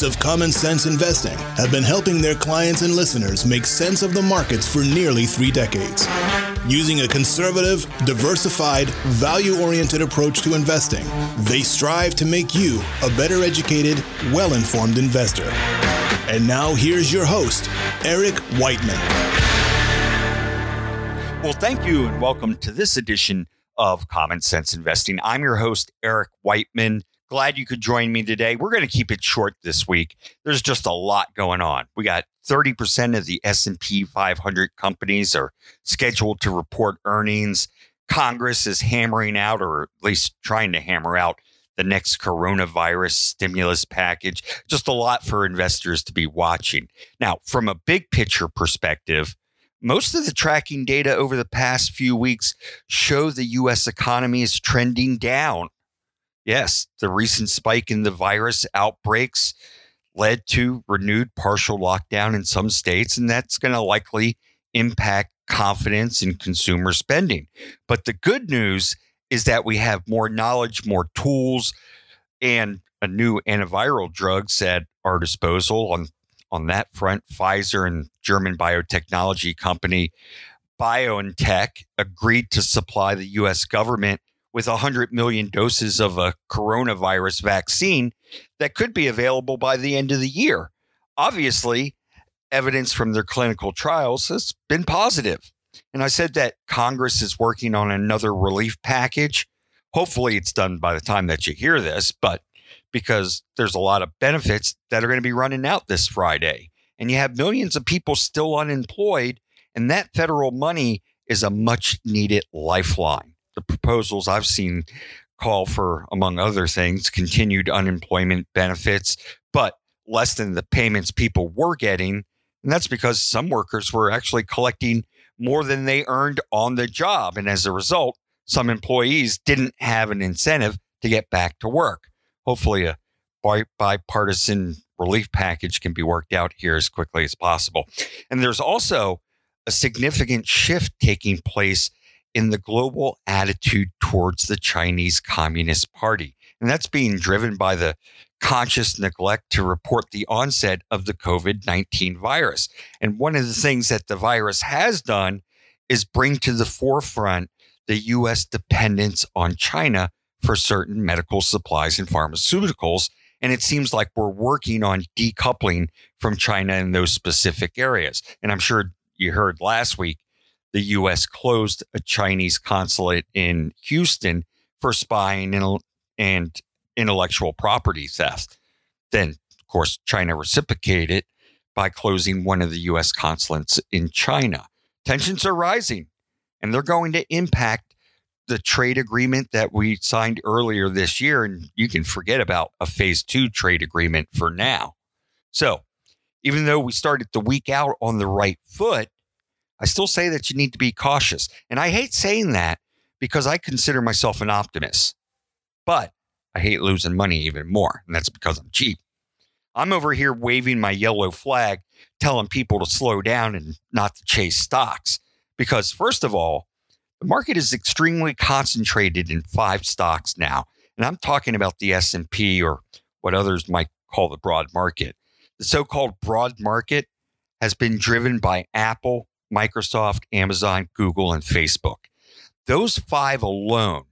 hosts of Common Sense Investing have been helping their clients and listeners make sense of the markets for nearly three decades. Using a conservative, diversified, value oriented approach to investing, they strive to make you a better educated, well informed investor. And now here's your host, Eric Whiteman. Well, thank you and welcome to this edition of Common Sense Investing. I'm your host, Eric Whiteman. Glad you could join me today. We're going to keep it short this week. There's just a lot going on. We got 30% of the S&P 500 companies are scheduled to report earnings. Congress is hammering out or at least trying to hammer out the next coronavirus stimulus package. Just a lot for investors to be watching. Now, from a big picture perspective, most of the tracking data over the past few weeks show the US economy is trending down Yes, the recent spike in the virus outbreaks led to renewed partial lockdown in some states, and that's going to likely impact confidence in consumer spending. But the good news is that we have more knowledge, more tools, and a new antiviral drugs at our disposal. On on that front, Pfizer and German biotechnology company BioNTech agreed to supply the U.S. government with 100 million doses of a coronavirus vaccine that could be available by the end of the year. Obviously, evidence from their clinical trials has been positive. And I said that Congress is working on another relief package. Hopefully, it's done by the time that you hear this, but because there's a lot of benefits that are going to be running out this Friday. And you have millions of people still unemployed, and that federal money is a much needed lifeline the proposals I've seen call for, among other things, continued unemployment benefits, but less than the payments people were getting. And that's because some workers were actually collecting more than they earned on the job. And as a result, some employees didn't have an incentive to get back to work. Hopefully, a bipartisan relief package can be worked out here as quickly as possible. And there's also a significant shift taking place in the global attitude towards the Chinese Communist Party. And that's being driven by the conscious neglect to report the onset of the COVID 19 virus. And one of the things that the virus has done is bring to the forefront the U.S. dependence on China for certain medical supplies and pharmaceuticals. And it seems like we're working on decoupling from China in those specific areas. And I'm sure you heard last week the U.S. closed a Chinese consulate in Houston for spying and, intellectual property theft. Then, of course, China reciprocated by closing one of the U.S. consulates in China. Tensions are rising, and they're going to impact the trade agreement that we signed earlier this year. And you can forget about a phase two trade agreement for now. So, even though we started the week out on the right foot, I still say that you need to be cautious. And I hate saying that because I consider myself an optimist, but I hate losing money even more. And that's because I'm cheap. I'm over here waving my yellow flag, telling people to slow down and not to chase stocks. Because, first of all, the market is extremely concentrated in five stocks now. And I'm talking about the S&P or what others might call the broad market. The so-called broad market has been driven by Apple, Microsoft, Amazon, Google, and Facebook. Those five alone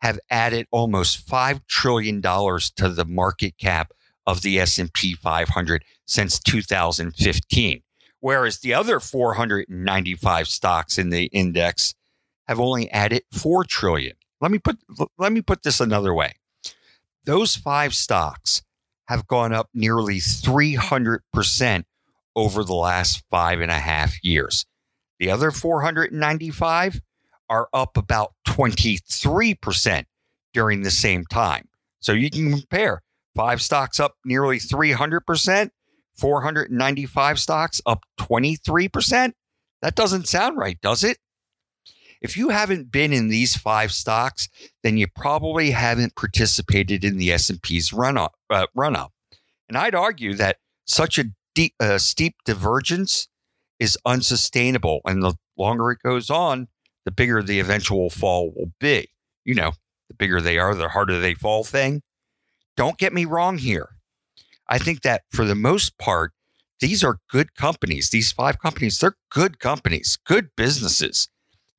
have added almost $5 trillion to the market cap of the S&P 500 since 2015 whereas the other 495 stocks in the index have only added 4 trillion. Let me put let me put this another way. Those five stocks have gone up nearly 300% over the last five and a half years the other 495 are up about 23% during the same time. So you can compare five stocks up nearly 300%, 495 stocks up 23%. That doesn't sound right, does it? If you haven't been in these five stocks, then you probably haven't participated in the S&P's run up. Uh, run up. And I'd argue that such a deep, uh, steep divergence is unsustainable. And the longer it goes on, the bigger the eventual fall will be. You know, the bigger they are, the harder they fall thing. Don't get me wrong here. I think that for the most part, these are good companies. These five companies, they're good companies, good businesses.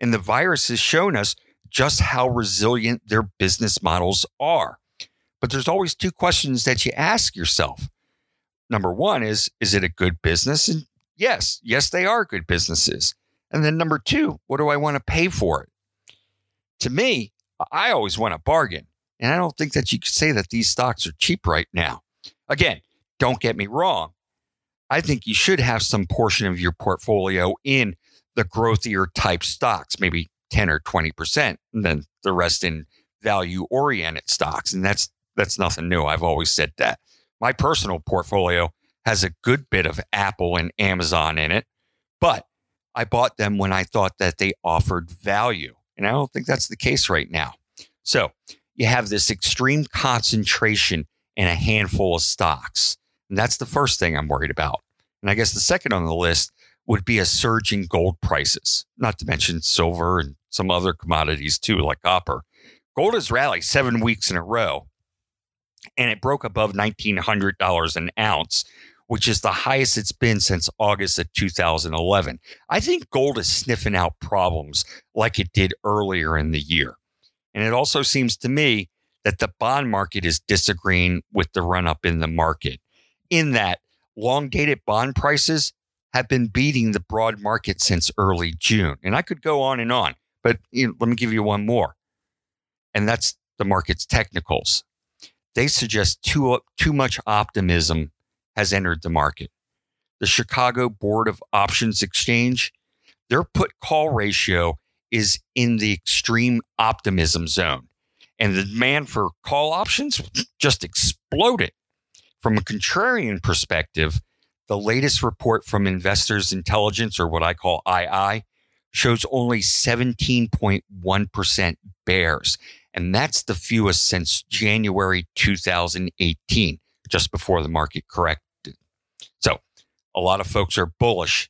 And the virus has shown us just how resilient their business models are. But there's always two questions that you ask yourself. Number one is, is it a good business? And yes, yes, they are good businesses. And then number two, what do I want to pay for it? To me, I always want a bargain. And I don't think that you could say that these stocks are cheap right now. Again, don't get me wrong. I think you should have some portion of your portfolio in the growthier type stocks, maybe 10 or 20%, and then the rest in value oriented stocks. And that's that's nothing new. I've always said that. My personal portfolio has a good bit of Apple and Amazon in it, but I bought them when I thought that they offered value. And I don't think that's the case right now. So you have this extreme concentration in a handful of stocks. And that's the first thing I'm worried about. And I guess the second on the list would be a surge in gold prices, not to mention silver and some other commodities too, like copper. Gold has rallied seven weeks in a row and it broke above $1,900 an ounce, which is the highest it's been since August of 2011. I think gold is sniffing out problems like it did earlier in the year. And it also seems to me that the bond market is disagreeing with the run up in the market, in that long dated bond prices have been beating the broad market since early June. And I could go on and on, but you know, let me give you one more. And that's the market's technicals. They suggest too, too much optimism has entered the market. The Chicago Board of Options Exchange, their put call ratio is in the extreme optimism zone. And the demand for call options just exploded. From a contrarian perspective, the latest report from Investors Intelligence, or what I call II, shows only 17.1% bears. And that's the fewest since January 2018, just before the market corrected. A lot of folks are bullish.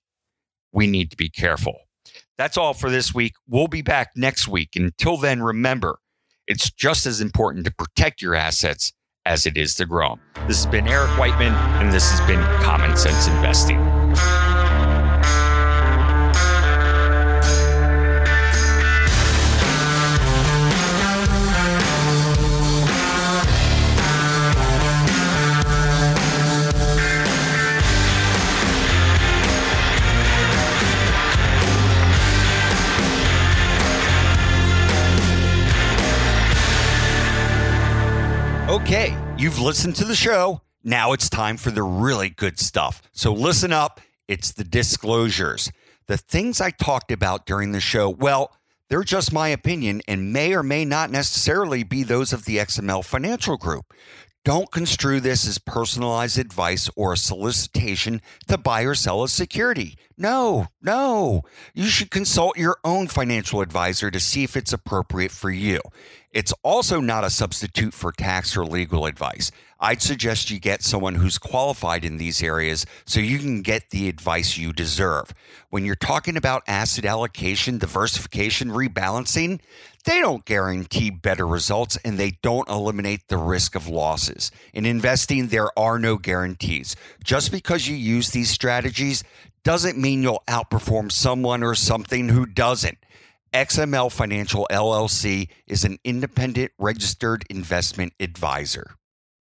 We need to be careful. That's all for this week. We'll be back next week. Until then, remember, it's just as important to protect your assets as it is to grow them. This has been Eric Whiteman, and this has been Common Sense Investing. You've listened to the show. Now it's time for the really good stuff. So listen up. It's the disclosures. The things I talked about during the show, well, they're just my opinion and may or may not necessarily be those of the XML Financial Group. Don't construe this as personalized advice or a solicitation to buy or sell a security. No, no. You should consult your own financial advisor to see if it's appropriate for you. It's also not a substitute for tax or legal advice. I'd suggest you get someone who's qualified in these areas so you can get the advice you deserve. When you're talking about asset allocation, diversification, rebalancing, they don't guarantee better results and they don't eliminate the risk of losses. In investing, there are no guarantees. Just because you use these strategies doesn't mean you'll outperform someone or something who doesn't. XML Financial LLC is an independent registered investment advisor.